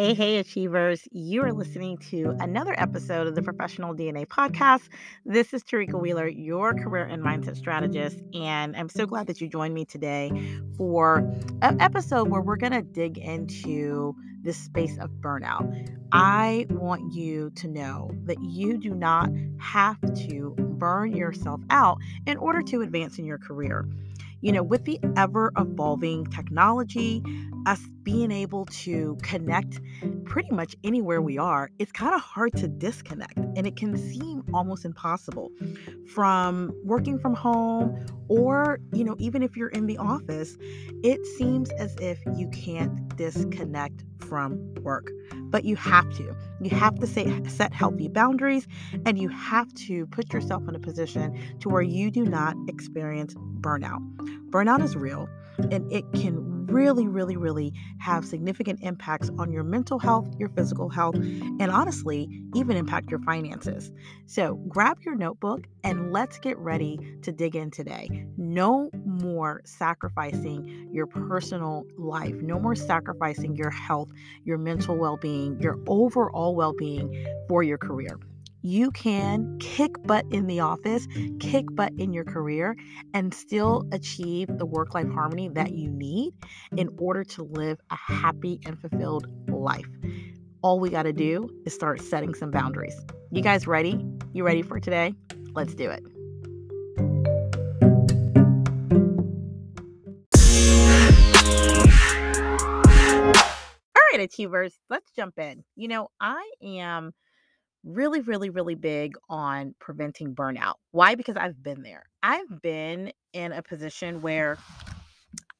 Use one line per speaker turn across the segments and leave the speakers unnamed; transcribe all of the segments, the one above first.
Hey, hey, achievers. You are listening to another episode of the Professional DNA podcast. This is Tarika Wheeler, your career and mindset strategist. And I'm so glad that you joined me today for an episode where we're going to dig into this space of burnout. I want you to know that you do not have to burn yourself out in order to advance in your career. You know, with the ever evolving technology, us being able to connect pretty much anywhere we are, it's kind of hard to disconnect. And it can seem almost impossible from working from home or, you know, even if you're in the office, it seems as if you can't disconnect from work. But you have to. You have to say, set healthy boundaries and you have to put yourself in a position to where you do not experience burnout. Burnout is real and it can really, really, really have significant impacts on your mental health, your physical health, and honestly, even impact your finances. So grab your notebook and let's get ready to dig in today. No more sacrificing your personal life, no more sacrificing your health, your mental well being, your overall well being for your career you can kick butt in the office, kick butt in your career, and still achieve the work life harmony that you need in order to live a happy and fulfilled life. All we got to do is start setting some boundaries. You guys ready? You ready for today? Let's do it. All right, achievers, let's jump in. You know, I am really, really, really big on preventing burnout. Why? Because I've been there. I've been in a position where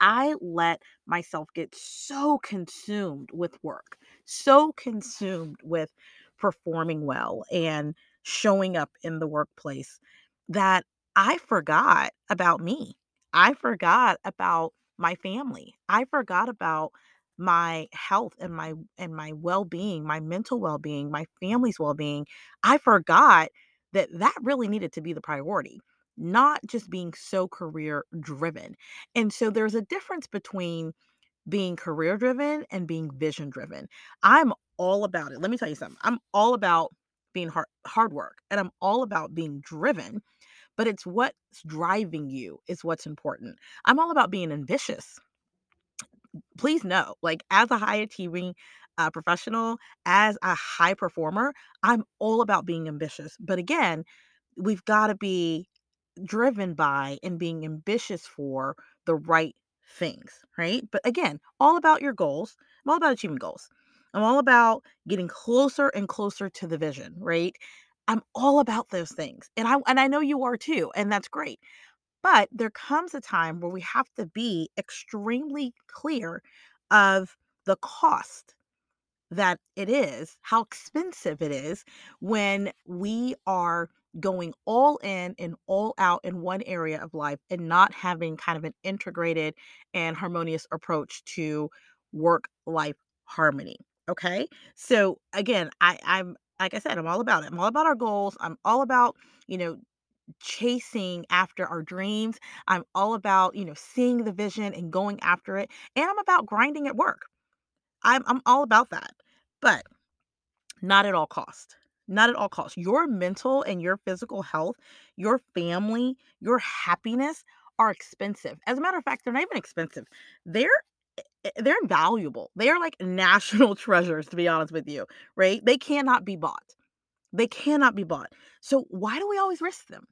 I let myself get so consumed with work, so consumed with performing well and showing up in the workplace that I forgot about me. I forgot about my family. I forgot about my health and my and my well-being, my mental well-being, my family's well-being, I forgot that that really needed to be the priority, not just being so career driven. And so there's a difference between being career driven and being vision driven. I'm all about it. Let me tell you something. I'm all about being hard hard work and I'm all about being driven, but it's what's driving you is what's important. I'm all about being ambitious please know, like as a high achieving uh, professional, as a high performer, I'm all about being ambitious. But again, we've got to be driven by and being ambitious for the right things, right? But again, all about your goals. I'm all about achieving goals. I'm all about getting closer and closer to the vision, right? I'm all about those things. And I and I know you are too, and that's great. But there comes a time where we have to be extremely clear of the cost that it is, how expensive it is when we are going all in and all out in one area of life and not having kind of an integrated and harmonious approach to work life harmony. Okay. So again, I, I'm like I said, I'm all about it. I'm all about our goals. I'm all about, you know, chasing after our dreams. I'm all about, you know, seeing the vision and going after it. And I'm about grinding at work. I'm I'm all about that. But not at all cost. Not at all cost. Your mental and your physical health, your family, your happiness are expensive. As a matter of fact, they're not even expensive. They're eh, eh, they're invaluable. They are like national treasures to be honest with you, right? They cannot be bought. They cannot be bought. So why do we always risk them?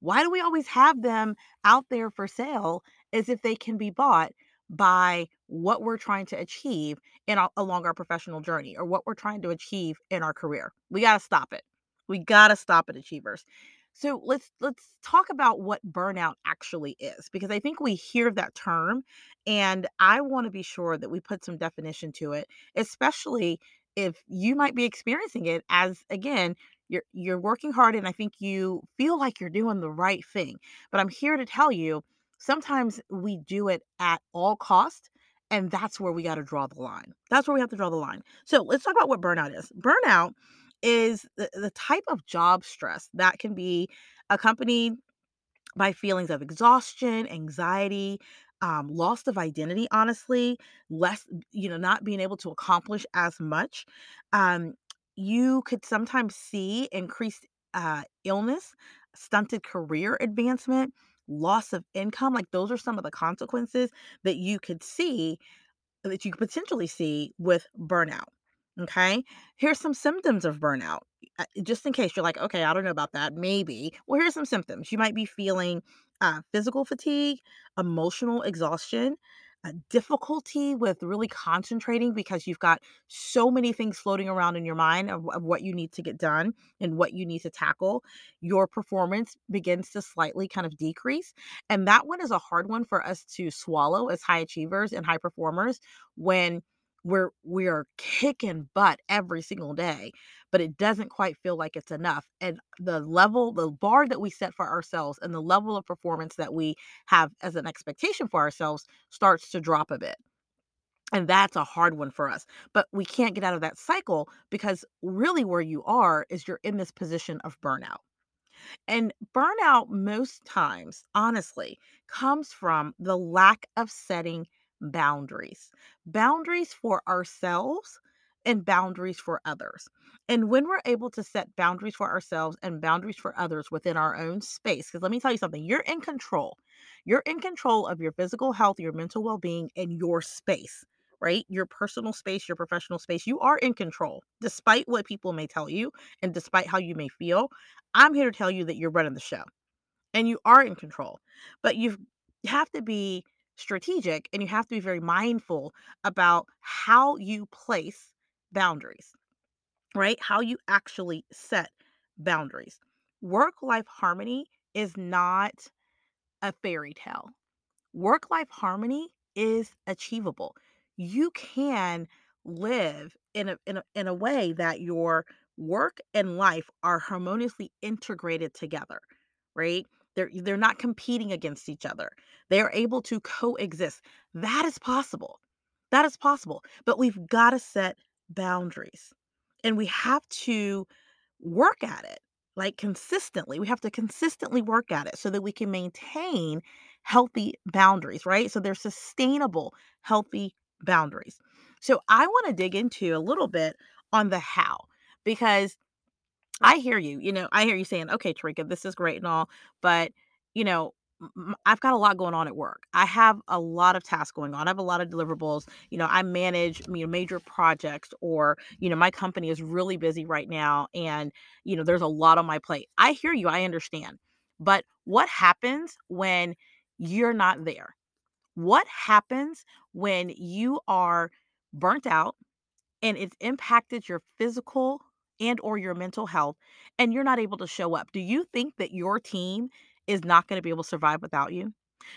Why do we always have them out there for sale as if they can be bought by what we're trying to achieve in our, along our professional journey or what we're trying to achieve in our career? We got to stop it. We got to stop it, achievers. So let's let's talk about what burnout actually is because I think we hear that term and I want to be sure that we put some definition to it, especially if you might be experiencing it as again you're you're working hard and I think you feel like you're doing the right thing. But I'm here to tell you sometimes we do it at all cost and that's where we got to draw the line. That's where we have to draw the line. So, let's talk about what burnout is. Burnout is the, the type of job stress that can be accompanied by feelings of exhaustion, anxiety, um, loss of identity, honestly, less, you know, not being able to accomplish as much. Um, you could sometimes see increased uh, illness, stunted career advancement, loss of income. Like those are some of the consequences that you could see that you could potentially see with burnout. Okay. Here's some symptoms of burnout. uh, Just in case you're like, okay, I don't know about that. Maybe. Well, here's some symptoms. You might be feeling uh, physical fatigue, emotional exhaustion, uh, difficulty with really concentrating because you've got so many things floating around in your mind of, of what you need to get done and what you need to tackle. Your performance begins to slightly kind of decrease. And that one is a hard one for us to swallow as high achievers and high performers when we're we're kicking butt every single day but it doesn't quite feel like it's enough and the level the bar that we set for ourselves and the level of performance that we have as an expectation for ourselves starts to drop a bit and that's a hard one for us but we can't get out of that cycle because really where you are is you're in this position of burnout and burnout, most times, honestly, comes from the lack of setting boundaries boundaries for ourselves and boundaries for others. And when we're able to set boundaries for ourselves and boundaries for others within our own space, because let me tell you something, you're in control. You're in control of your physical health, your mental well being, and your space. Right? Your personal space, your professional space, you are in control, despite what people may tell you and despite how you may feel I'm here to tell you that you're running the show and you are in control. But you've to be strategic and you have to be very mindful about how you place boundaries, right? How you actually set boundaries. Work life harmony is not a fairy tale work life harmony is achievable. You can live in a, in a in a way that your work and life are harmoniously integrated together, right? They're they're not competing against each other. They are able to coexist. That is possible. That is possible. But we've got to set boundaries. And we have to work at it like consistently. We have to consistently work at it so that we can maintain healthy boundaries, right? So they're sustainable, healthy boundaries. So I want to dig into a little bit on the how because I hear you. You know, I hear you saying, okay, Tarika, this is great and all, but, you know, I've got a lot going on at work. I have a lot of tasks going on. I have a lot of deliverables. You know, I manage you know major projects or, you know, my company is really busy right now and, you know, there's a lot on my plate. I hear you. I understand. But what happens when you're not there? What happens when you are burnt out and it's impacted your physical and or your mental health and you're not able to show up? Do you think that your team is not going to be able to survive without you?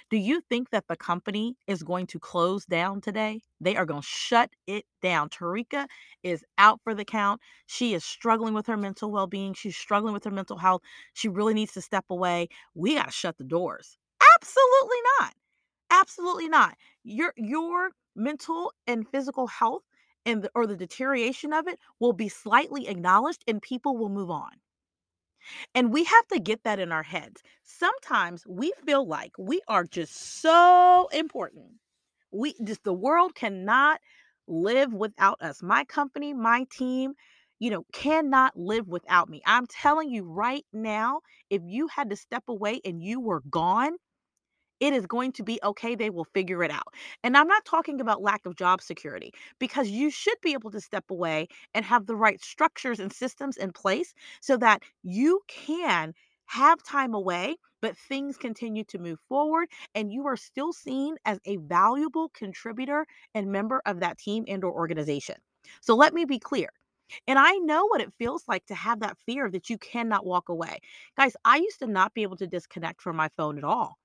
Do you think that the company is going to close down today? They are going to shut it down. Tarika is out for the count. She is struggling with her mental well being. She's struggling with her mental health. She really needs to step away. We got to shut the doors. Absolutely not. Absolutely not. Your your mental and physical health and the, or the deterioration of it will be slightly acknowledged and people will move on. And we have to get that in our heads. Sometimes we feel like we are just so important. We just the world cannot live without us. My company, my team, you know, cannot live without me. I'm telling you right now, if you had to step away and you were gone, it is going to be okay. They will figure it out. And I'm not talking about lack of job security because you should be able to step away and have the right structures and systems in place so that you can have time away but things continue to move forward and you are still seen as a valuable contributor and member of that team and or organization so let me be clear and I know what it feels like to have that fear that you cannot walk away. Guys, I used to not be able to disconnect from my phone at all.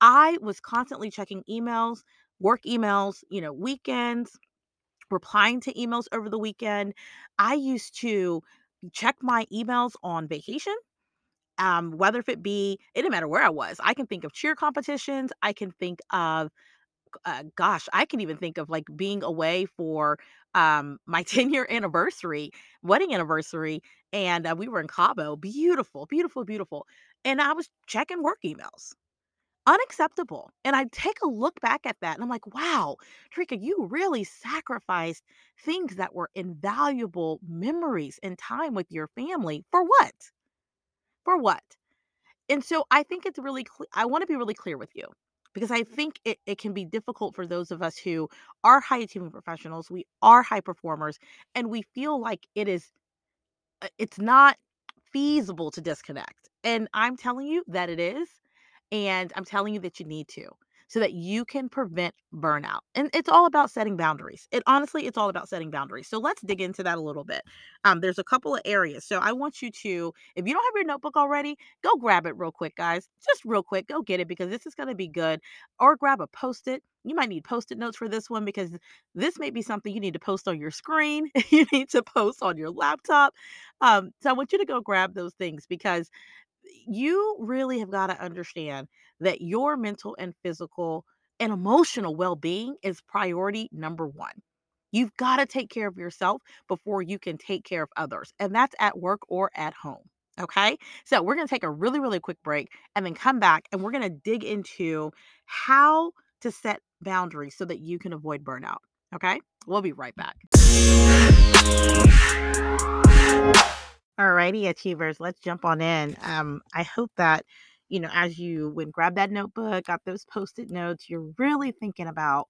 I was constantly checking emails, work emails, you know, weekends, replying to emails over the weekend. I used to check my emails on vacation. Um, whether if it be, it didn't matter where I was. I can think of cheer competitions. I can think of, uh, gosh, I can even think of like being away for um, my 10 year anniversary, wedding anniversary. And uh, we were in Cabo. Beautiful, beautiful, beautiful. And I was checking work emails unacceptable. And I take a look back at that and I'm like, wow, Tarika, you really sacrificed things that were invaluable memories and time with your family for what? For what? And so I think it's really cle I wanna be really clear with you because I think it it can be difficult for those of us who are high achieving professionals, we are high performers, and we feel like it is uh, it's not feasible to disconnect. And I'm telling you that it is, and I'm telling you that you need to so that you can prevent burnout. And it's all about setting boundaries. It honestly, it's all about setting boundaries. So let's dig into that a little bit. Um, there's a couple of areas. So I want you to, if you don't have your notebook already, go grab it real quick, guys. Just real quick, go get it because this is going to be good. Or grab a post it. You might need post it notes for this one because this may be something you need to post on your screen. you need to post on your laptop. Um, so I want you to go grab those things because you really have got to understand that your mental and physical and emotional well being is priority number one. You've got to take care of yourself before you can take care of others, and that's at work or at home. Okay. So we're going to take a really, really quick break and then come back and we're going to dig into how to set boundaries so that you can avoid burnout. Okay. We'll be right back. Alrighty, achievers, let's jump on in. Um, I hope that, you know, as you went grab that notebook, got those post-it notes, you're really thinking about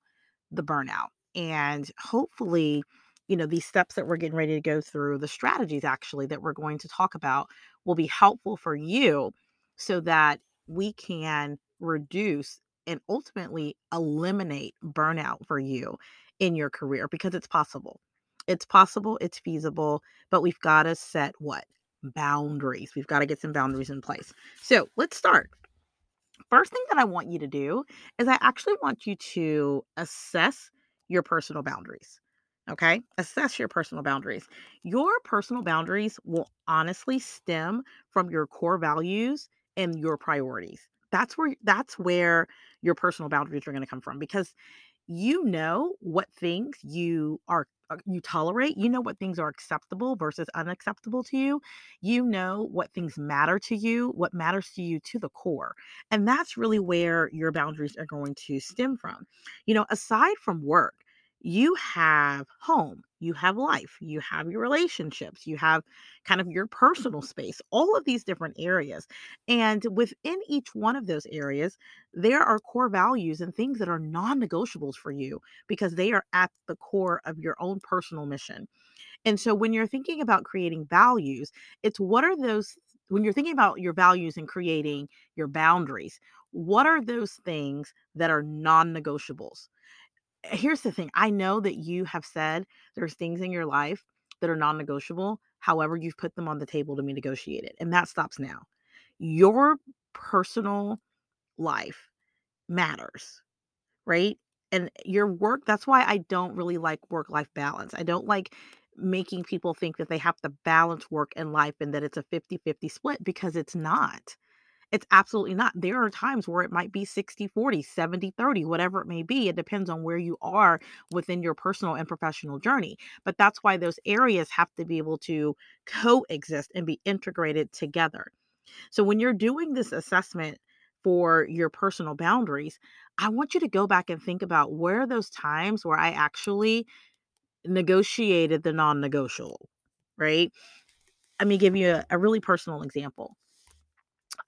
the burnout. And hopefully, you know, these steps that we're getting ready to go through, the strategies actually that we're going to talk about will be helpful for you so that we can reduce and ultimately eliminate burnout for you in your career because it's possible. It's possible, it's feasible, but we've got to set what? Boundaries. We've got to get some boundaries in place. So let's start. First thing that I want you to do is I actually want you to assess your personal boundaries. Okay. Assess your personal boundaries. Your personal boundaries will honestly stem from your core values and your priorities. That's where that's where your personal boundaries are going to come from because you know what things you are Uh, you tolerate you know what things are acceptable versus unacceptable to you you know what things matter to you what matters to you to the core and that's really where your boundaries are going to stem from. You know aside from work you have home, you have life, you have your relationships, you have kind of your personal mm-hmm. space, all of these different areas. And within each one of those areas, there are core values and things that are non negotiables for you because they are at the core of your own personal mission. And so when you're thinking about creating values, it's what are those, when you're thinking about your values and creating your boundaries, what are those things that are non negotiables? Here's the thing I know that you have said there's things in your life that are non negotiable. However, you've put them on the table to be negotiated, and that stops now. Your personal life matters, right? And your work, that's why I don't really like work life balance. I don't like making people think that they have to balance work and life and that it's a 50 50 split because it's not. It's absolutely not. There are times where it might be 60 40, 70 30, whatever it may be. It depends on where you are within your personal and professional journey. But that's why those areas have to be able to coexist and be integrated together. So when you're doing this assessment for your personal boundaries, I want you to go back and think about where are those times where I actually negotiated the non negotiable, right? Let me give you a, a really personal example.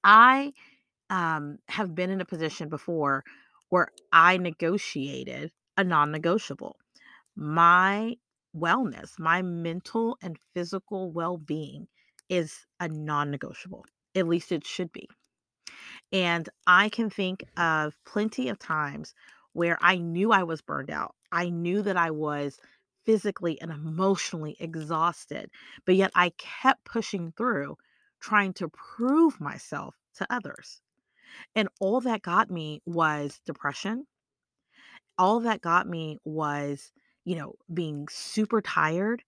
I um, have been in a position before where I negotiated a non negotiable. My wellness, my mental and physical well being is a non negotiable. At least it should be. And I can think of plenty of times where I knew I was burned out. I knew that I was physically and emotionally exhausted, but yet I kept pushing through trying to prove myself to others. And all that got me was depression. All that got me was, you know, being super tired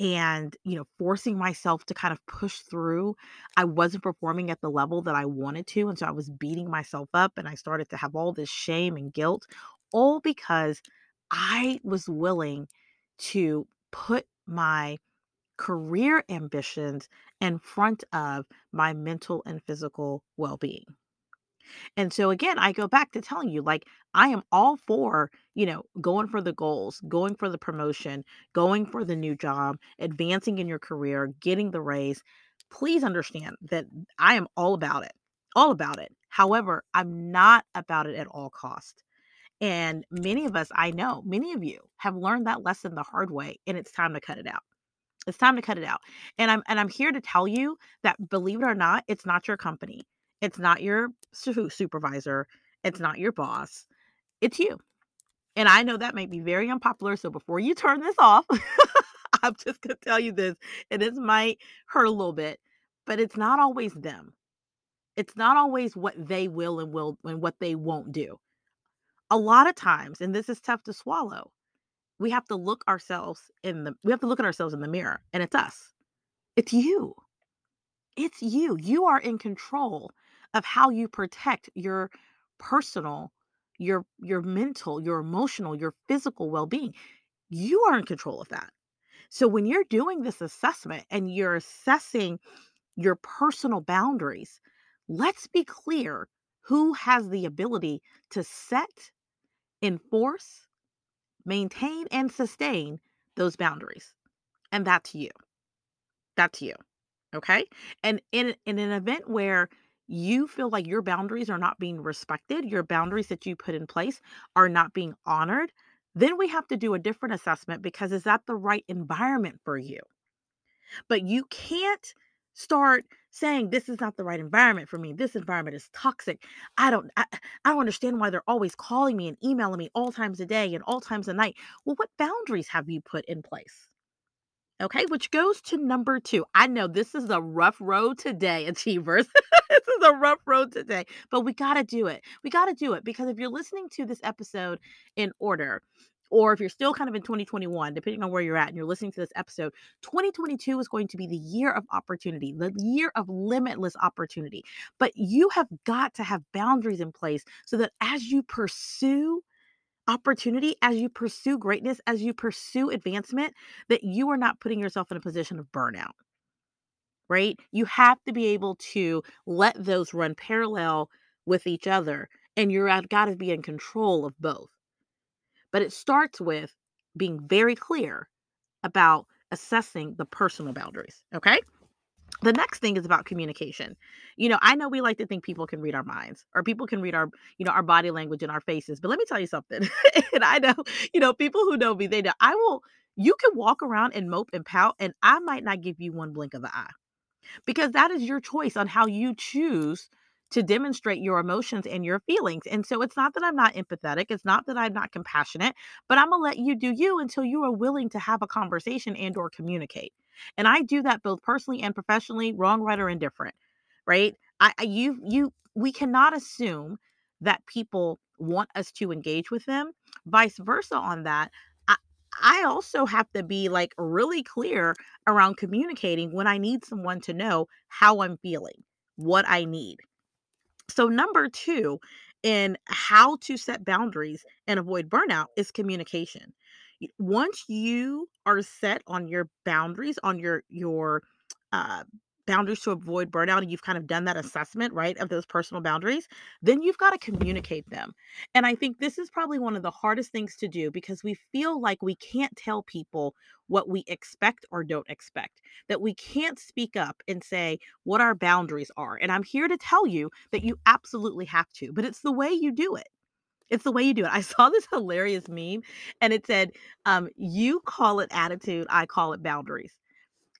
and, you know, forcing myself to kind of push through. I wasn't performing at the level that I wanted to. And so I was beating myself up and I started to have all this shame and guilt, all because I was willing to put my career ambitions in front of my mental and physical well being. And so again, I go back to telling you, like, I am all for, you know, going for the goals, going for the promotion, going for the new job, advancing in your career, getting the raise. Please understand that I am all about it, all about it. However, I'm not about it at all cost. And many of us, I know, many of you have learned that lesson the hard way, and it's time to cut it out. It's time to cut it out. And I'm and I'm here to tell you that believe it or not, it's not your company. It's not your su- supervisor. It's not your boss. It's you. And I know that may be very unpopular. So before you turn this off, I'm just going to tell you this. And this might hurt a little bit, but it's not always them. It's not always what they will and will and what they won't do. A lot of times, and this is tough to swallow, we have to look ourselves in the we have to look at ourselves in the mirror and it's us. It's you. It's you. You are in control of how you protect your personal, your your mental, your emotional, your physical well-being. You are in control of that. So when you're doing this assessment and you're assessing your personal boundaries, let's be clear who has the ability to set, enforce, maintain, and sustain those boundaries. And that's you. That's you. Okay. And in, in an event where you feel like your boundaries are not being respected, your boundaries that you put in place are not being honored, then we have to do a different assessment because is that the right environment for you? But you can't start saying this is not the right environment for me. This environment is toxic. I don't I, I don't understand why they're always calling me and emailing me all times a day and all times a night. Well, what boundaries have you put in place? Okay, which goes to number 2. I know this is a rough road today, achievers. this is a rough road today, but we got to do it. We got to do it because if you're listening to this episode in order, or if you're still kind of in 2021, depending on where you're at and you're listening to this episode, 2022 is going to be the year of opportunity, the year of limitless opportunity. But you have got to have boundaries in place so that as you pursue opportunity, as you pursue greatness, as you pursue advancement, that you are not putting yourself in a position of burnout, right? You have to be able to let those run parallel with each other, and you're got to be in control of both. But it starts with being very clear about assessing the personal boundaries, okay? The next thing is about communication. You know, I know we like to think people can read our minds or people can read our, you know, our body language and our faces. But let me tell you something. and I know, you know, people who know me, they know I will you can walk around and mope and pout and I might not give you one blink of the eye. Because that is your choice on how you choose to demonstrate your emotions and your feelings. And so it's not that I'm not empathetic, it's not that I'm not compassionate, but I'm going to let you do you until you are willing to have a conversation and or communicate. And I do that both personally and professionally, wrong, right or indifferent, right? I, I you you we cannot assume that people want us to engage with them. Vice versa on that. I, I also have to be like really clear around communicating when I need someone to know how I'm feeling, what I need. So, number two in how to set boundaries and avoid burnout is communication. Once you are set on your boundaries, on your your uh, boundaries to avoid burnout, and you've kind of done that assessment, right, of those personal boundaries, then you've got to communicate them. And I think this is probably one of the hardest things to do because we feel like we can't tell people what we expect or don't expect, that we can't speak up and say what our boundaries are. And I'm here to tell you that you absolutely have to, but it's the way you do it. It's the way you do it. I saw this hilarious meme and it said, um, you call it attitude, I call it boundaries.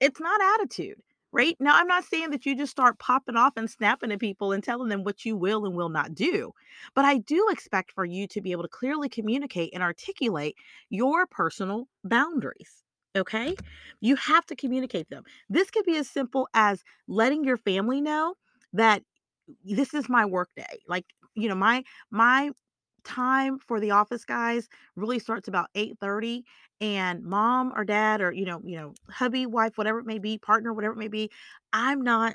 It's not attitude, right? Now, I'm not saying that you just start popping off and snapping at people and telling them what you will and will not do. But I do expect for you to be able to clearly communicate and articulate your personal boundaries. Okay? You have to communicate them. This could be as simple as letting your family know that this is my work day. Like, you know, my my time for the office guys really starts about 8:30 and mom or dad or you know you know hubby wife whatever it may be partner whatever it may be i'm not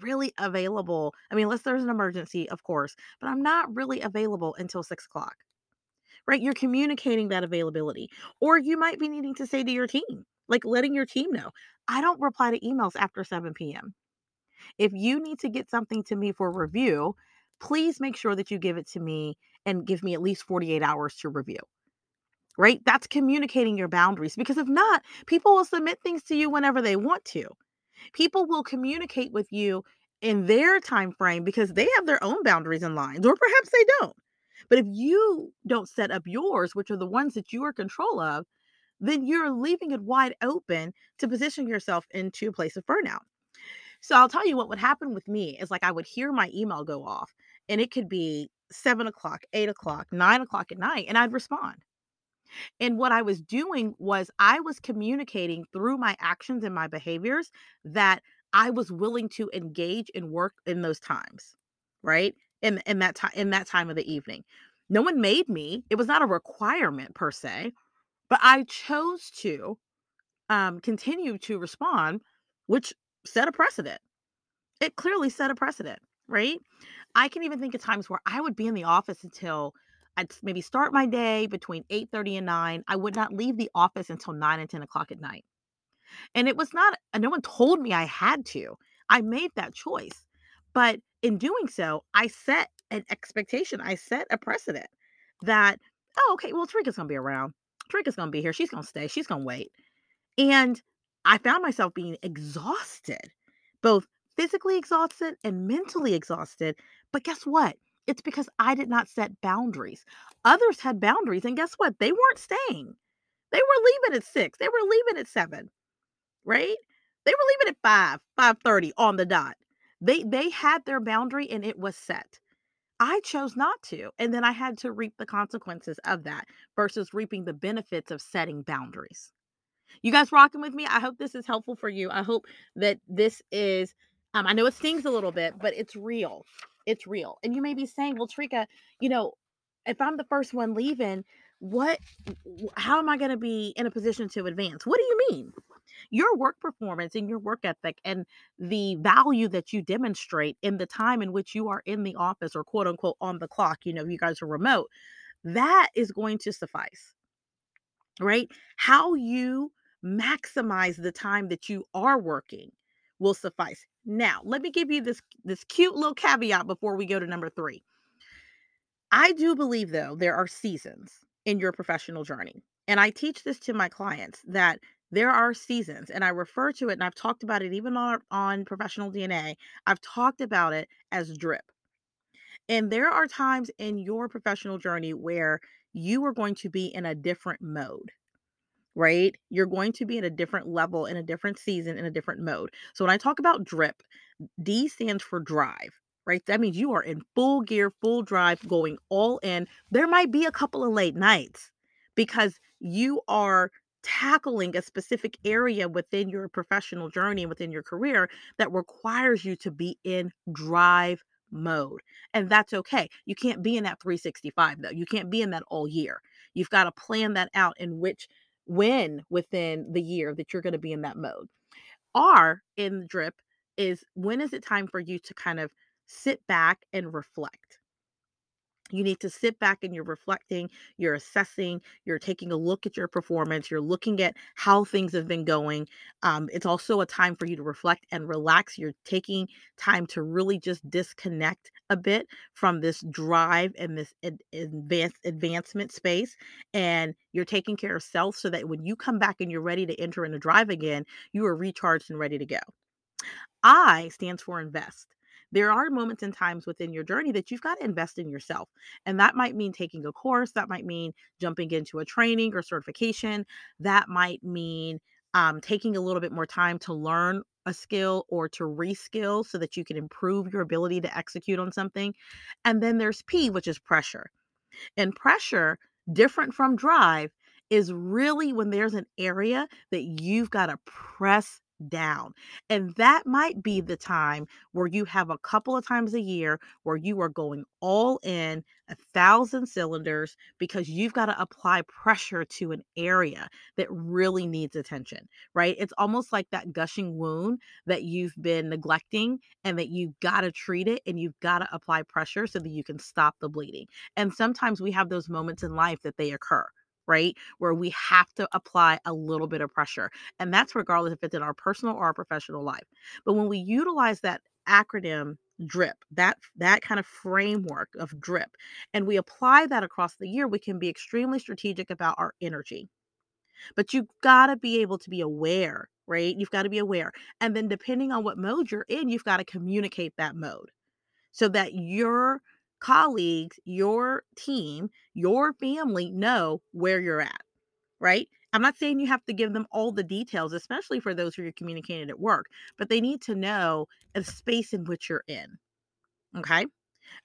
really available i mean unless there's an emergency of course but i'm not really available until six o'clock. Right? You're communicating that availability or you might be needing to say to your team like letting your team know i don't reply to emails after 7 p.m if you need to get something to me for review please make sure that you give it to me and give me at least 48 hours to review. Right? That's communicating your boundaries because if not, people will submit things to you whenever they want to. People will communicate with you in their time frame because they have their own boundaries and lines or perhaps they don't. But if you don't set up yours, which are the ones that you are control of, then you're leaving it wide open to position yourself into a place of burnout. So I'll tell you what would happen with me is like I would hear my email go off and it could be seven o'clock, eight o'clock, nine o'clock at night, and I'd respond. And what I was doing was I was communicating through my actions and my behaviors that I was willing to engage and work in those times, right? In in that time in that time of the evening. No one made me. It was not a requirement per se, but I chose to um continue to respond, which set a precedent. It clearly set a precedent, right? I can even think of times where I would be in the office until I'd maybe start my day between 8:30 and 9. I would not leave the office until 9 and 10 o'clock at night. And it was not uh, no one told me I had to. I made that choice. But in doing so, I set an expectation. I set a precedent that, oh, okay, well, Tarika's gonna be around. Tarika's gonna be here. She's gonna stay. She's gonna wait. And I found myself being exhausted, both physically exhausted and mentally exhausted. But guess what? It's because I did not set boundaries. Others had boundaries, and guess what? They weren't staying. They were leaving at six. They were leaving at seven, right? They were leaving at five, five thirty on the dot. They they had their boundary and it was set. I chose not to, and then I had to reap the consequences of that versus reaping the benefits of setting boundaries. You guys rocking with me? I hope this is helpful for you. I hope that this is um, I know it stings a little bit, but it's real. It's real. And you may be saying, well, Tarika, you know, if I'm the first one leaving, what how am I going to be in a position to advance? What do you mean? Your work performance and your work ethic and the value that you demonstrate in the time in which you are in the office or quote unquote on the clock, you know, you guys are remote, that is going to suffice. Right? How you maximize the time that you are working will suffice. Now, let me give you this this cute little caveat before we go to number 3. I do believe though there are seasons in your professional journey. And I teach this to my clients that there are seasons and I refer to it and I've talked about it even on on professional DNA. I've talked about it as drip. And there are times in your professional journey where you are going to be in a different mode right? You're going to be in a different level, in a different season, in a different mode. So when I talk about drip, D stands for drive, right? That means you are in full gear, full drive, going all in. There might be a couple of late nights because you are tackling a specific area within your professional journey and within your career that requires you to be in drive mode. And that's okay. You can't be in that 365 though. You can't be in that all year. You've got to plan that out in which when within the year that you're going to be in that mode. R in the drip is when is it time for you to kind of sit back and reflect? You need to sit back and you're reflecting, you're assessing, you're taking a look at your performance, you're looking at how things have been going. Um, it's also a time for you to reflect and relax. You're taking time to really just disconnect a bit from this drive and this ad- advance, advancement space. And you're taking care of self so that when you come back and you're ready to enter in the drive again, you are recharged and ready to go. I stands for invest there are moments and times within your journey that you've got to invest in yourself. And that might mean taking a course, that might mean jumping into a training or certification, that might mean um, taking a little bit more time to learn a skill or to reskill so that you can improve your ability to execute on something. And then there's P, which is pressure. And pressure, different from drive, is really when there's an area that you've got to press down. And that might be the time where you have a couple of times a year where you are going all in a thousand cylinders because you've got to apply pressure to an area that really needs attention, right? It's almost like that gushing wound that you've been neglecting and that you've got to treat it and you've got to apply pressure so that you can stop the bleeding. And sometimes we have those moments in life that they occur right? Where we have to apply a little bit of pressure. And that's regardless if it's in our personal or our professional life. But when we utilize that acronym drip that that kind of framework of drip and we apply that across the year we can be extremely strategic about our energy but you've got to be able to be aware right you've got to be aware and then depending on what mode you're in you've got to communicate that mode so that your colleagues your team your family know where you're at right i'm not saying you have to give them all the details especially for those who you're communicating at work but they need to know the space in which you're in okay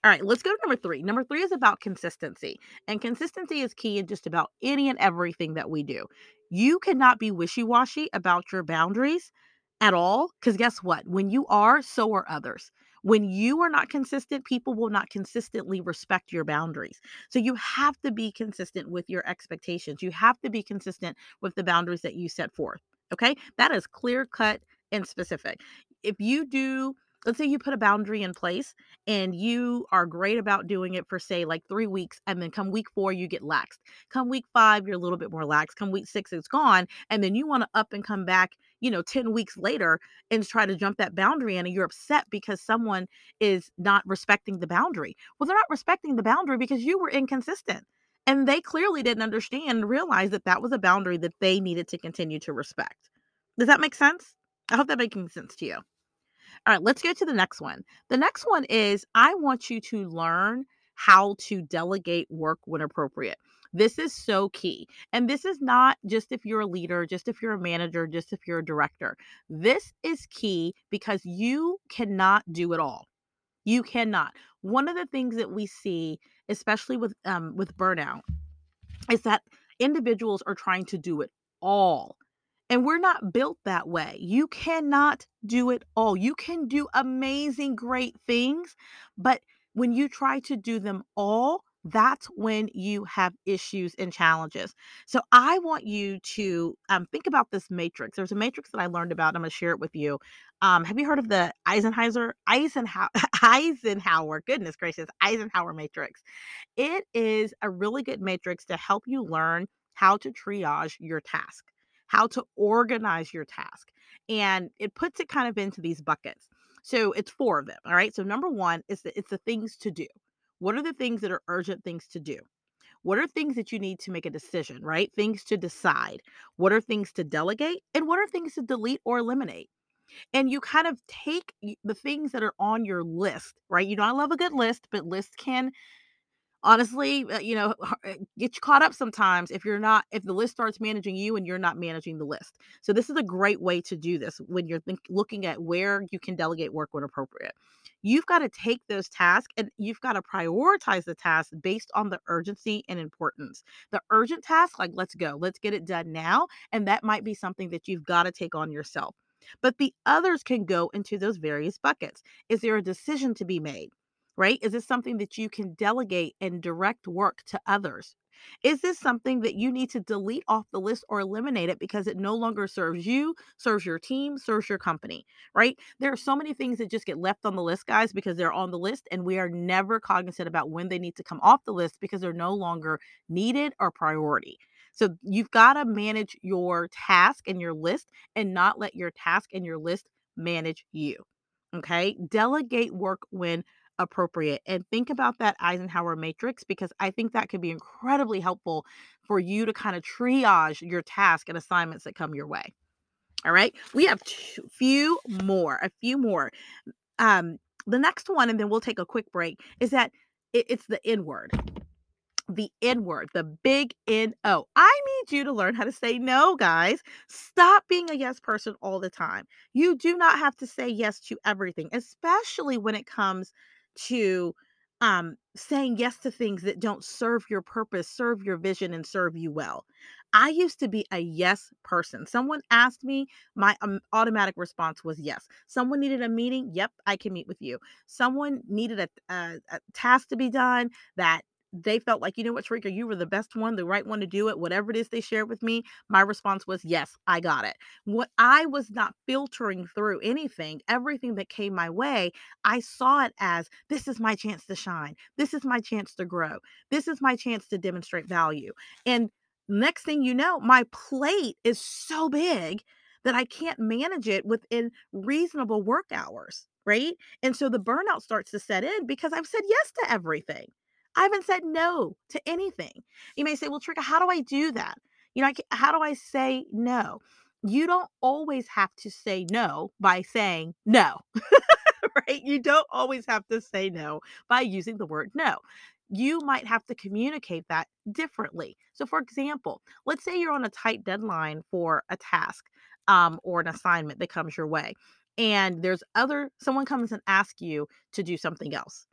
all right, let's go to number three. Number three is about consistency. And consistency is key in just about any and everything that we do. You cannot be wishy washy about your boundaries at all. Because guess what? When you are, so are others. When you are not consistent, people will not consistently respect your boundaries. So you have to be consistent with your expectations. You have to be consistent with the boundaries that you set forth. Okay. That is clear cut and specific. If you do let's say you put a boundary in place and you are great about doing it for say like three weeks and then come week four you get laxed come week five you're a little bit more lax come week six it's gone and then you want to up and come back you know 10 weeks later and try to jump that boundary in and you're upset because someone is not respecting the boundary well they're not respecting the boundary because you were inconsistent and they clearly didn't understand and realize that that was a boundary that they needed to continue to respect does that make sense i hope that making sense to you all right, let's go to the next one. The next one is I want you to learn how to delegate work when appropriate. This is so key. And this is not just if you're a leader, just if you're a manager, just if you're a director. This is key because you cannot do it all. You cannot. One of the things that we see, especially with um, with burnout, is that individuals are trying to do it all. And we're not built that way. You cannot do it all. You can do amazing, great things, but when you try to do them all, that's when you have issues and challenges. So I want you to um, think about this matrix. There's a matrix that I learned about. I'm going to share it with you. Um, have you heard of the Eisenhower Eisenhower Eisenhower? Goodness gracious, Eisenhower matrix. It is a really good matrix to help you learn how to triage your task how to organize your task. And it puts it kind of into these buckets. So it's four of them. All right. So number one is that it's the things to do. What are the things that are urgent things to do? What are things that you need to make a decision, right? Things to decide. What are things to delegate? And what are things to delete or eliminate? And you kind of take the things that are on your list, right? You know, I love a good list, but lists can honestly, uh, you know, uh, get you caught up sometimes if you're not if the list starts managing you and you're not managing the list. So this is a great way to do this when you're think, looking at where you can delegate work when appropriate. You've got to take those tasks and you've got to prioritize the tasks based on the urgency and importance. The urgent task, like let's go, let's get it done now, and that might be something that you've got to take on yourself. But the others can go into those various buckets. Is there a decision to be made? right? Is this something that you can delegate and direct work to others? Is this something that you need to delete off the list or eliminate it because it no longer serves you, serves your team, serves your company, right? There are so many things that just get left on the list, guys, because they're on the list and we are never cognizant about when they need to come off the list because they're no longer needed or priority. So you've got to manage your task and your list and not let your task and your list manage you. Okay. Delegate work when appropriate. And think about that Eisenhower matrix because I think that could be incredibly helpful for you to kind of triage your task and assignments that come your way. All right. We have a few more, a few more. Um, the next one, and then we'll take a quick break, is that it, it's the N word. The N word, the big N O. I need you to learn how to say no, guys. Stop being a yes person all the time. You do not have to say yes to everything, especially when it comes to um, saying yes to things that don't serve your purpose, serve your vision, and serve you well. I used to be a yes person. Someone asked me, my um, automatic response was yes. Someone needed a meeting, yep, I can meet with you. Someone needed a, a, a task to be done that they felt like, you know what, Tarika, you were the best one, the right one to do it, whatever it is they shared with me, my response was, yes, I got it. What I was not filtering through anything, everything that came my way, I saw it as this is my chance to shine. This is my chance to grow. This is my chance to demonstrate value. And next thing you know, my plate is so big that I can't manage it within reasonable work hours right? And so the burnout starts to set in because I've said yes to everything. I haven't said no to anything. You may say, well, Tarika, how do I do that? You know, how do I say no? You don't always have to say no by saying no, right? You don't always have to say no by using the word no. You might have to communicate that differently. So, for example, let's say you're on a tight deadline for a task um, or an assignment that comes your way and there's other someone comes and asks you to do something else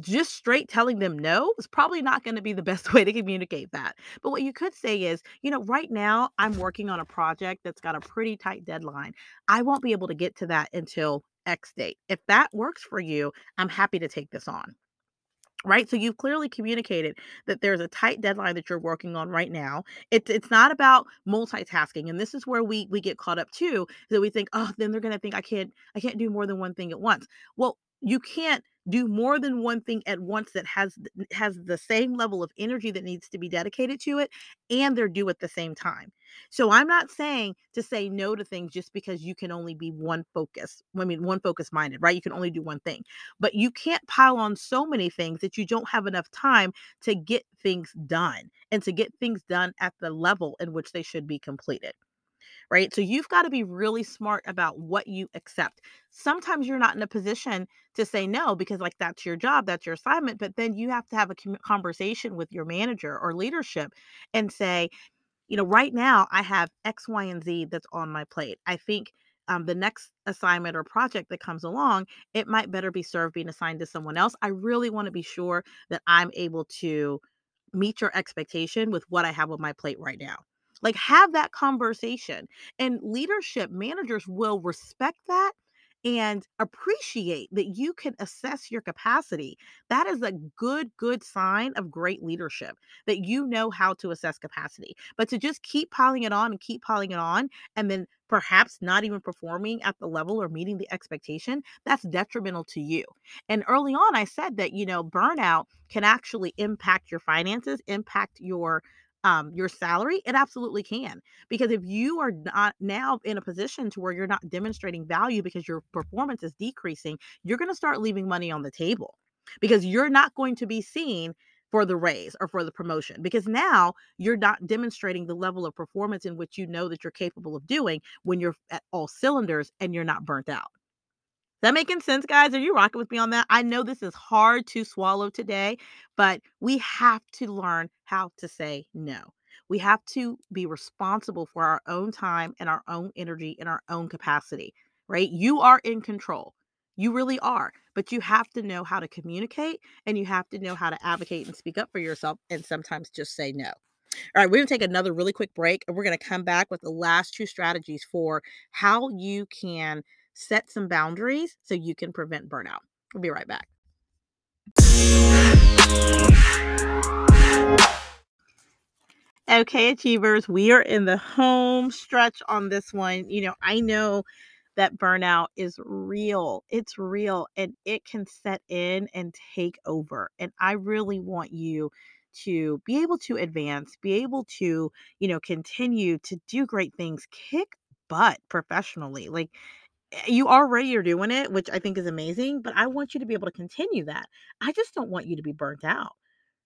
just straight telling them no is probably not going to be the best way to communicate that. But what you could say is, you know, right now I'm working on a project that's got a pretty tight deadline. I won't be able to get to that until X date. If that works for you, I'm happy to take this on right so you've clearly communicated that there's a tight deadline that you're working on right now it's it's not about multitasking and this is where we we get caught up too that we think oh then they're going to think i can't i can't do more than one thing at once well you can't do more than one thing at once that has has the same level of energy that needs to be dedicated to it and they're due at the same time. So i'm not saying to say no to things just because you can only be one focus i mean one focus minded right? You can only do one thing. But you can't pile on so many things that you don't have enough time to get things done and to get things done at the level in which they should be completed right? So you've got to be really smart about what you accept. Sometimes you're not in a position to say no because, like, that's your job, that's your assignment. But then you have to have a conversation with your manager or leadership and say, you know, right now I have X, Y, and Z that's on my plate. I think um, the next assignment or project that comes along, it might better be served being assigned to someone else. I really want to be sure that I'm able to meet your expectation with what I have on my plate right now. Like, have that conversation. And leadership managers will respect that and appreciate that you can assess your capacity. That is a good, good sign of great leadership that you know how to assess capacity. But to just keep piling it on and keep piling it on, and then perhaps not even performing at the level or meeting the expectation, that's detrimental to you. And early on, I said that, you know, burnout can actually impact your finances, impact your um, your salary, it absolutely can. Because if you are not now in a position to where you're not demonstrating value because your performance is decreasing, you're going to start leaving money on the table because you're not going to be seen for the raise or for the promotion because now you're not demonstrating the level of performance in which you know that you're capable of doing when you're at all cylinders and you're not burnt out that making sense, guys? Are you rocking with me on that? I know this is hard to swallow today, but we have to learn how to say no. We have to be responsible for our own time and our own energy and our own capacity, right? You are in control. You really are. But you have to know how to communicate and you have to know how to advocate and speak up for yourself and sometimes just say no. All right, we're going to take another really quick break and we're going to come back with the last two strategies for how you can set some boundaries so you can prevent burnout. We'll be right back. Okay, achievers, we are in the home stretch on this one. You know, I know that burnout is real. It's real and it can set in and take over. And I really want you to be able to advance, be able to, you know, continue to do great things, kick butt professionally. Like Eh, you already are doing it, which I think is amazing, but I want you to be able to continue that. I just don't want you to be burnt out,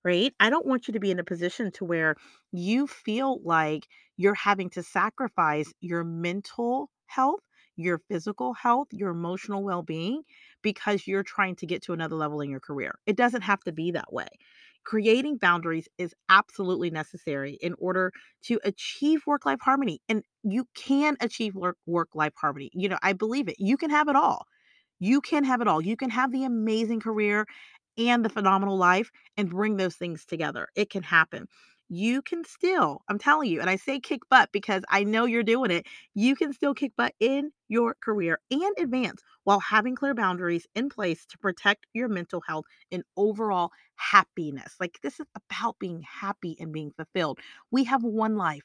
right? I don't want you to be in a position to where you feel like you're having to sacrifice your mental health, your physical health, your emotional well-being because you're trying to get to another level in your career. It doesn't have to be that way creating boundaries is absolutely necessary in order to achieve work life harmony. And you can achieve work life harmony. You know, I believe it. You can have it all. You can have it all. You can have the amazing career and the phenomenal life and bring those things together. It can happen you can still, I'm telling you, and I say kick butt because I know you're doing it, you can still kick butt in your career and advance while having clear boundaries in place to protect your mental health and overall happiness. Like, this is about being happy and being fulfilled. We have one life.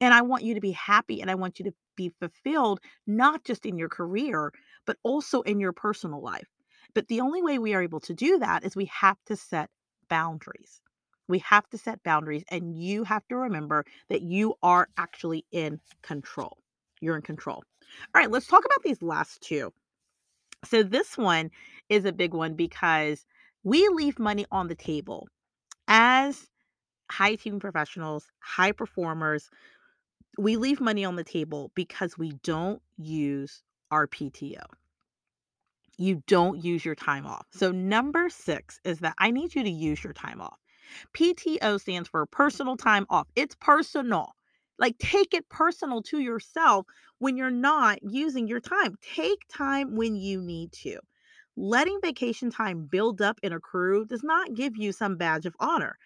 And I want you to be happy and I want you to be fulfilled, not just in your career, but also in your personal life. But the only way we are able to do that is we have to set boundaries. We have to set boundaries, and you have to remember that you are actually in control. You're in control. All right, let's talk about these last two. So this one is a big one because we leave money on the table as high achieving professionals, high performers. We leave money on the table because we don't use our PTO. You don't use your time off. So, number six is that I need you to use your time off. PTO stands for personal time off. It's personal. Like, take it personal to yourself when you're not using your time. Take time when you need to. Letting vacation time build up and accrue does not give you some badge of honor,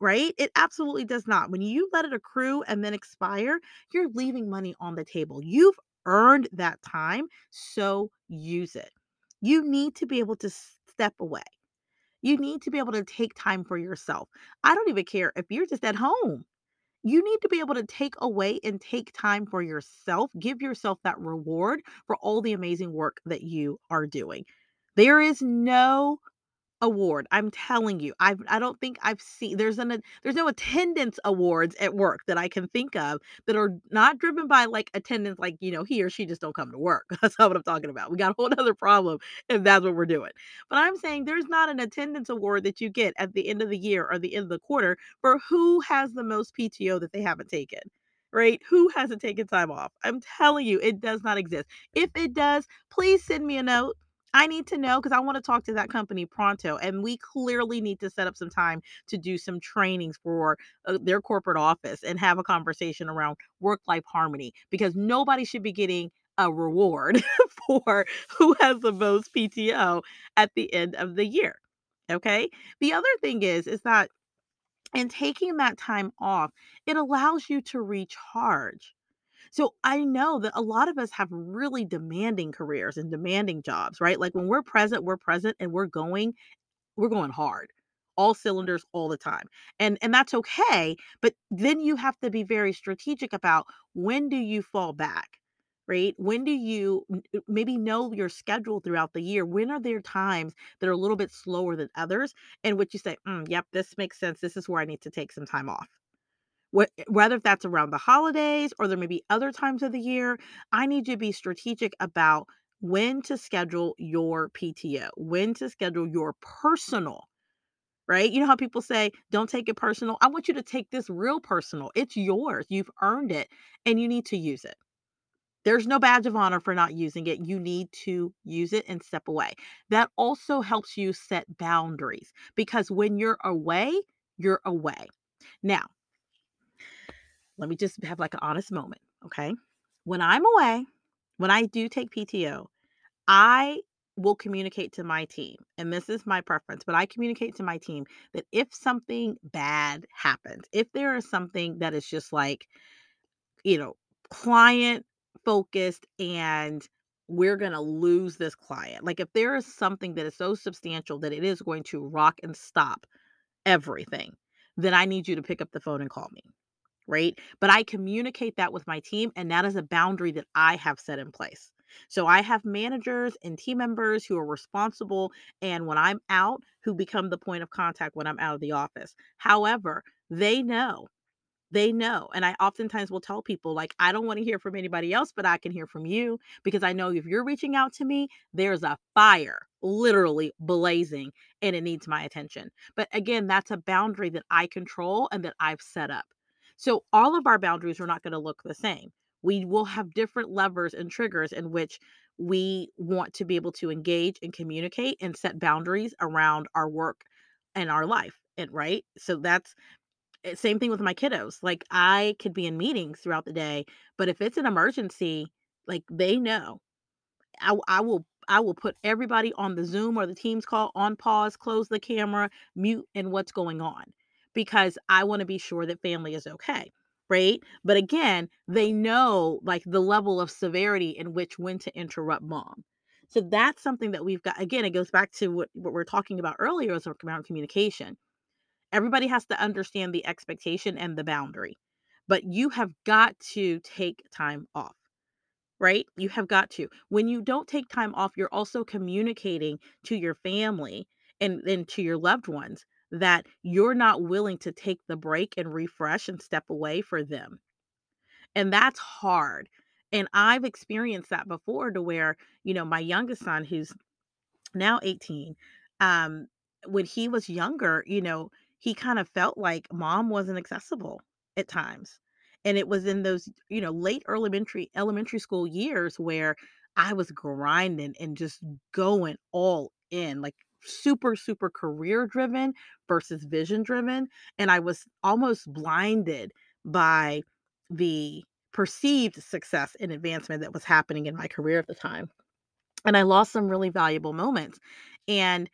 right? It absolutely does not. When you let it accrue and then expire, you're leaving money on the table. You've earned that time, so use it. You need to be able to step away. You need to be able to take time for yourself. I don't even care if you're just at home. You need to be able to take away and take time for yourself. Give yourself that reward for all the amazing work that you are doing. There is no award. I'm telling you, I've I don't think I've seen there's an there's no attendance awards at work that I can think of that are not driven by like attendance, like you know he or she just don't come to work. That's not what I'm talking about. We got a whole other problem if that's what we're doing. But I'm saying there's not an attendance award that you get at the end of the year or the end of the quarter for who has the most PTO that they haven't taken. Right? Who hasn't taken time off? I'm telling you, it does not exist. If it does, please send me a note I need to know because I want to talk to that company pronto. And we clearly need to set up some time to do some trainings for uh, their corporate office and have a conversation around work life harmony because nobody should be getting a reward for who has the most PTO at the end of the year. Okay. The other thing is, is that in taking that time off, it allows you to recharge. So I know that a lot of us have really demanding careers and demanding jobs, right? Like when we're present, we're present and we're going, we're going hard. All cylinders all the time. And and that's okay, but then you have to be very strategic about when do you fall back? Right? When do you maybe know your schedule throughout the year? When are there times that are a little bit slower than others? And what you say, mm, yep, this makes sense. This is where I need to take some time off whether if that's around the holidays or there may be other times of the year, I need you to be strategic about when to schedule your PTO, when to schedule your personal, right? You know how people say, don't take it personal? I want you to take this real personal. It's yours. You've earned it and you need to use it. There's no badge of honor for not using it. You need to use it and step away. That also helps you set boundaries because when you're away, you're away. Now, let me just have like an honest moment, okay? When I'm away, when I do take PTO, I will communicate to my team, and this is my preference, but I communicate to my team that if something bad happens, if there is something that is just like, you know, client focused and we're going to lose this client, like if there is something that is so substantial that it is going to rock and stop everything, then I need you to pick up the phone and call me right? But I communicate that with my team, and that is a boundary that I have set in place. So I have managers and team members who are responsible, and when I'm out, who become the point of contact when I'm out of the office. However, they know they know. And I oftentimes will tell people, like, I don't want to hear from anybody else, but I can hear from you because I know if you're reaching out to me, there's a fire literally blazing and it needs my attention. But again, that's a boundary that I control and that I've set up. So all of our boundaries are not going to look the same. We will have different levers and triggers in which we want to be able to engage and communicate and set boundaries around our work and our life. And right. So that's eh, same thing with my kiddos. Like I could be in meetings throughout the day, but if it's an emergency, like they know I, I will I will put everybody on the Zoom or the Teams call on pause, close the camera, mute, and what's going on because I want to be sure that family is okay. Right. But again, they know like the level of severity in which when to interrupt mom. So that's something that we've got. Again, it goes back to what, what we're talking about earlier is around communication. Everybody has to understand the expectation and the boundary, but you have got to take time off right? You have got to. When you don't take time off, you're also communicating to your family and, and to your loved ones that you're not willing to take the break and refresh and step away for them. And that's hard. And I've experienced that before to where, you know, my youngest son, who's now 18, um, when he was younger, you know, he kind of felt like mom wasn't accessible at times. And it was in those, you know, late elementary elementary school years where I was grinding and just going all in, like super, super career driven versus vision driven. And I was almost blinded by the perceived success and advancement that was happening in my career at the time. And I lost some really valuable moments. And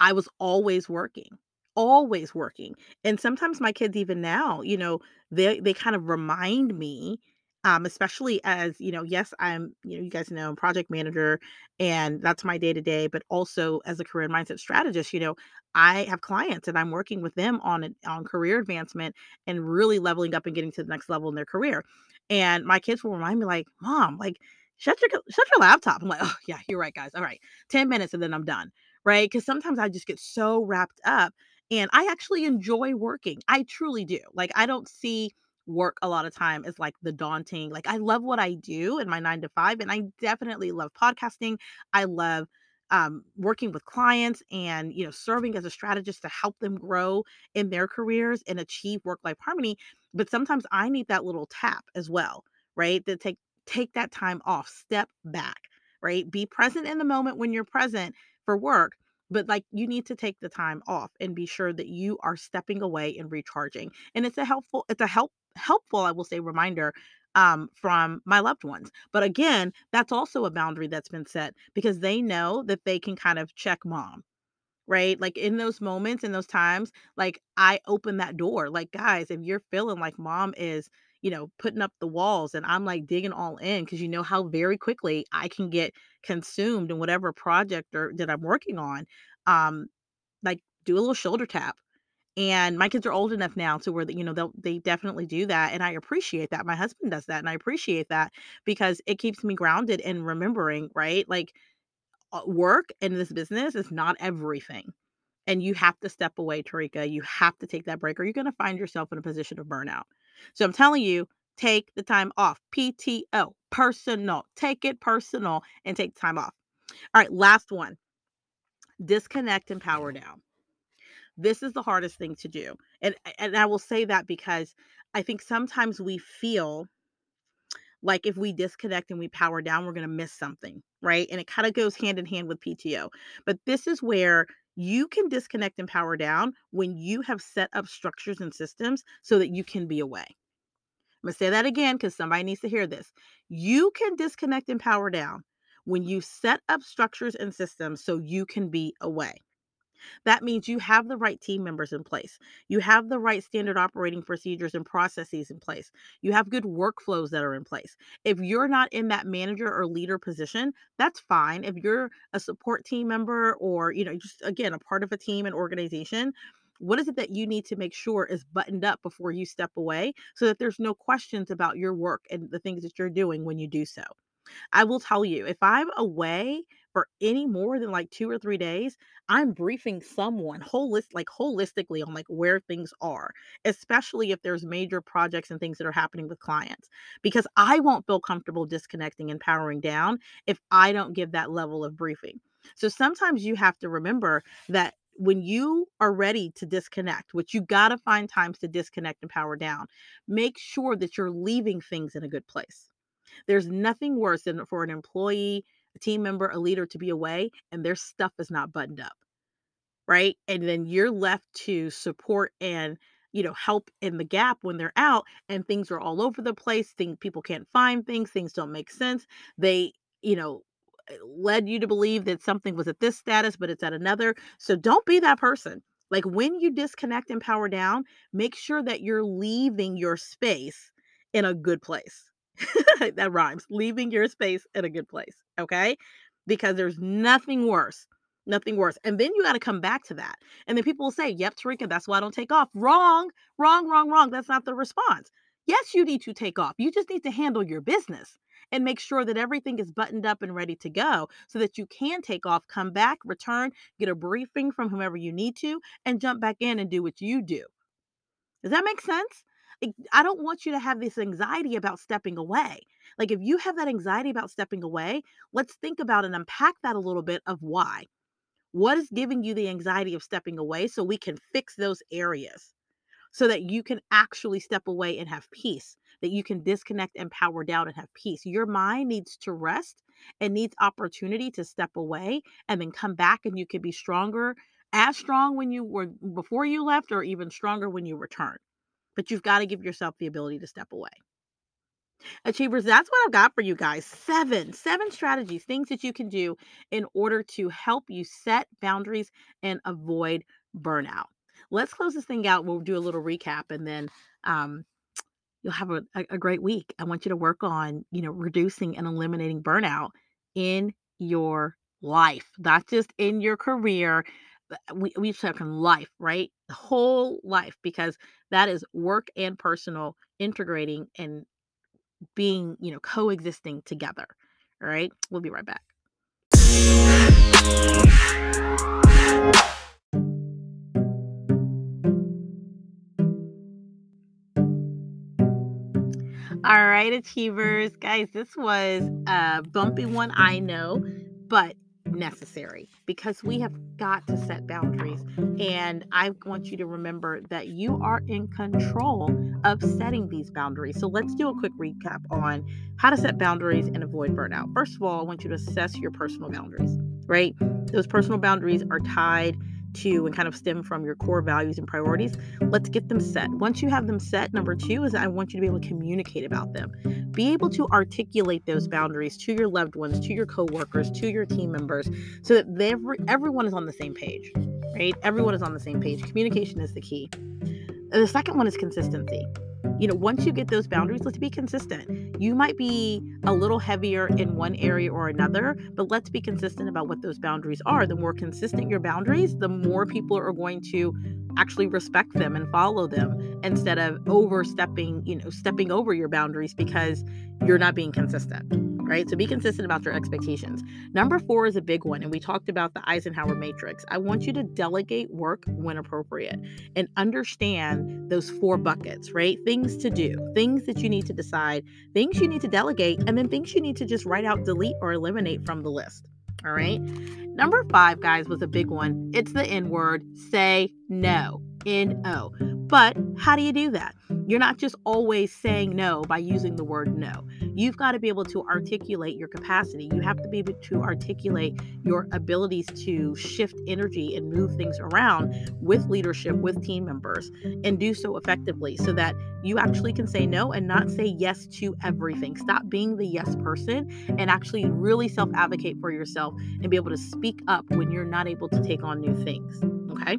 I was always working, always working. And sometimes my kids even now, you know, they they kind of remind me um, especially as you know, yes, I'm you know, you guys know I'm project manager, and that's my day to day. But also as a career mindset strategist, you know, I have clients and I'm working with them on an, on career advancement and really leveling up and getting to the next level in their career. And my kids will remind me, like, "Mom, like, shut your shut your laptop." I'm like, "Oh yeah, you're right, guys. All right, ten minutes and then I'm done." Right? Because sometimes I just get so wrapped up, and I actually enjoy working. I truly do. Like, I don't see work a lot of time is like the daunting. Like I love what I do in my 9 to 5 and I definitely love podcasting. I love um, working with clients and you know serving as a strategist to help them grow in their careers and achieve work life harmony but sometimes i need that little tap as well right to take take that time off step back right be present in the moment when you're present for work but like you need to take the time off and be sure that you are stepping away and recharging and it's a helpful it's a help helpful, I will say, reminder um, from my loved ones. But again, that's also a boundary that's been set because they know that they can kind of check mom, right? Like in those moments, in those times, like I open that door. Like, guys, if you're feeling like mom is, you know, putting up the walls and I'm like digging all in because you know how very quickly I can get consumed in whatever project or that I'm working on. Um, like do a little shoulder tap and my kids are old enough now to where, you know, they'll they definitely do that, and I appreciate that. My husband does that, and I appreciate that because it keeps me grounded in remembering, right? Like, uh, work in this business is not everything, and you have to step away, Tarika. You have to take that break, or you're gonna find yourself in a position of burnout. So I'm telling you, take the time off. PTO, personal. Take it personal and take time off. All right, last one. Disconnect and power down. This is the hardest thing to do. And and I will say that because I think sometimes we feel like if we disconnect and we power down, we're going to miss something, right? And it kind of goes hand in hand with PTO. But this is where you can disconnect and power down when you have set up structures and systems so that you can be away. I'm going to say that again because somebody needs to hear this. You can disconnect and power down when you set up structures and systems so you can be away. That means you have the right team members in place. You have the right standard operating procedures and processes in place. You have good workflows that are in place. If you're not in that manager or leader position, that's fine. If you're a support team member or, you know, just again, a part of a team and organization, what is it that you need to make sure is buttoned up before you step away so that there's no questions about your work and the things that you're doing when you do so? I will tell you, if I'm away for any more than like 2 or 3 days, I'm briefing someone holist like holistically on like where things are, especially if there's major projects and things that are happening with clients. Because I won't feel comfortable disconnecting and powering down if I don't give that level of briefing. So sometimes you have to remember that when you are ready to disconnect, which you got to find times to disconnect and power down, make sure that you're leaving things in a good place. There's nothing worse than for an employee, a team member, a leader to be away and their stuff is not buttoned up. Right. And then you're left to support and you know help in the gap when they're out and things are all over the place things people can't find things things don't make sense they you know eh, led you to believe that something was at this status but it's at another so don't be that person like when you disconnect and power down make sure that you're leaving your space in a good place that rhymes. Leaving your space in a good place. Okay. Because there's nothing worse. Nothing worse. And then you got to come back to that. And then people will say, Yep, Tarika, that's why I don't take off. Wrong, wrong, wrong, wrong. That's not the response. Yes, you need to take off. You just need to handle your business and make sure that everything is buttoned up and ready to go so that you can take off, come back, return, get a briefing from whomever you need to, and jump back in and do what you do. Does that make sense? I don't want you to have this anxiety about stepping away. Like if you have that anxiety about stepping away, let's think about and unpack that a little bit of why. What is giving you the anxiety of stepping away so we can fix those areas so that you can actually step away and have peace, that you can disconnect and power down and have peace. Your mind needs to rest and needs opportunity to step away and then come back and you can be stronger, as strong when you were before you left or even stronger when you return. But you've got to give yourself the ability to step away. Achievers, that's what I've got for you guys. Seven, seven strategies, things that you can do in order to help you set boundaries and avoid burnout. Let's close this thing out. We'll do a little recap and then um, you'll have a, a great week. I want you to work on, you know, reducing and eliminating burnout in your life, not just in your career. We, we've spoken life, right? The whole life, because that is work and personal integrating and being, you know, coexisting together. All right. We'll be right back. All right, achievers. Guys, this was a bumpy one, I know, but necessary because we have got to set boundaries. And I want you to remember that you are in control of setting these boundaries. So let's do a quick recap on how to set boundaries and avoid burnout. First of all, I want you to assess your personal boundaries, right? Those personal boundaries are tied to and kind of stem from your core values and priorities, let's get them set. Once you have them set, number two is I want you to be able to communicate about them. Be able to articulate those boundaries to your loved ones, to your coworkers, to your team members, so that every, everyone is on the same page, right? Everyone is on the same page. Communication is the key. The second one is consistency you know, once you get those boundaries, let's be consistent. You might be a little heavier in one area or another, but let's be consistent about what those boundaries are. The more consistent your boundaries, the more people are going to actually respect them and follow them instead of overstepping, you know, stepping over your boundaries because you're not being consistent right? So be consistent about your expectations. Number four is a big one, and we talked about the Eisenhower matrix. I want you to delegate work when appropriate and understand those four buckets, right? Things to do, things that you need to decide, things you need to delegate, and then things you need to just write out, delete, or eliminate from the list. All right. Number five, guys, was a big one. It's the N word say no. N O. But how do you do that? You're not just always saying no by using the word no. You've got to be able to articulate your capacity. You have to be able to articulate your abilities to shift energy and move things around with leadership, with team members, and do so effectively so that you actually can say no and not say yes to everything. Stop being the yes person and actually really self advocate for yourself and be able to speak up when you're not able to take on new things. Okay.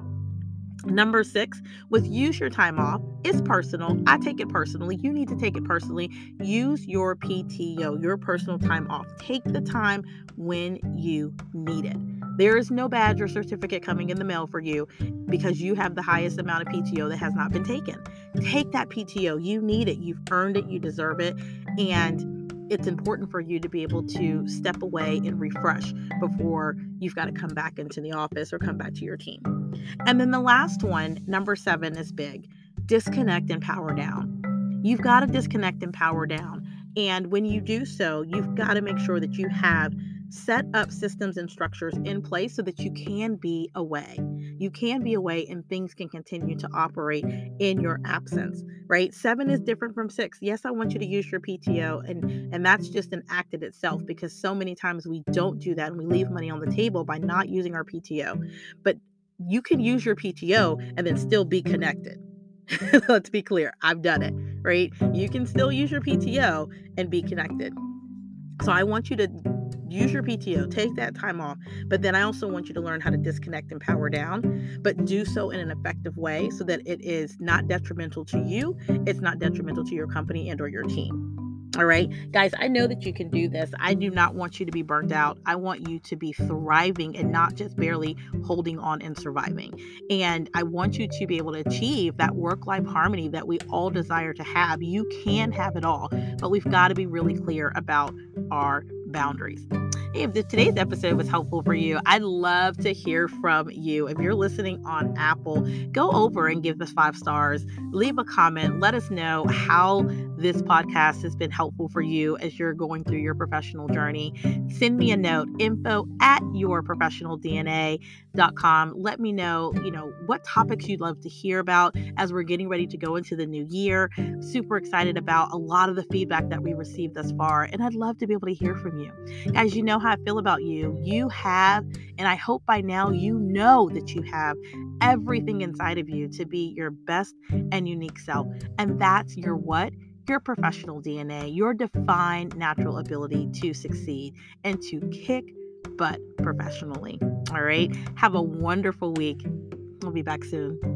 Number six, with use your time off. It's personal. I take it personally. You need to take it personally. Use your PTO, your personal time off. Take the time when you need it. There is no badge or certificate coming in the mail for you because you have the highest amount of PTO that has not been taken. Take that PTO. You need it. You've earned it. You deserve it. And it's important for you to be able to step away and refresh before you've got to come back into the office or come back to your team. And then the last one, number seven, is big disconnect and power down. You've got to disconnect and power down. And when you do so, you've got to make sure that you have set up systems and structures in place so that you can be away. You can be away and things can continue to operate in your absence, right? 7 is different from 6. Yes, I want you to use your PTO and and that's just an act in itself because so many times we don't do that and we leave money on the table by not using our PTO. But you can use your PTO and then still be connected. Let's be clear. I've done it, right? You can still use your PTO and be connected. So I want you to use your PTO, take that time off. But then I also want you to learn how to disconnect and power down, but do so in an effective way so that it is not detrimental to you, it's not detrimental to your company and or your team. All right, guys, I know that you can do this. I do not want you to be burnt out. I want you to be thriving and not just barely holding on and surviving. And I want you to be able to achieve that work life harmony that we all desire to have. You can have it all, but we've got to be really clear about our boundaries. If today's episode was helpful for you, I'd love to hear from you. If you're listening on Apple, go over and give us five stars, leave a comment, let us know how this podcast has been helpful for you as you're going through your professional journey. Send me a note, info at yourprofessionaldna.com. Let me know, you know, what topics you'd love to hear about as we're getting ready to go into the new year. Super excited about a lot of the feedback that we received thus far, and I'd love to be able to hear from you. Guys, you know how I feel about you. You have, and I hope by now you know that you have everything inside of you to be your best and unique self. And that's your what? Your professional DNA, your defined natural ability to succeed and to kick butt professionally. All right. Have a wonderful week. We'll be back soon.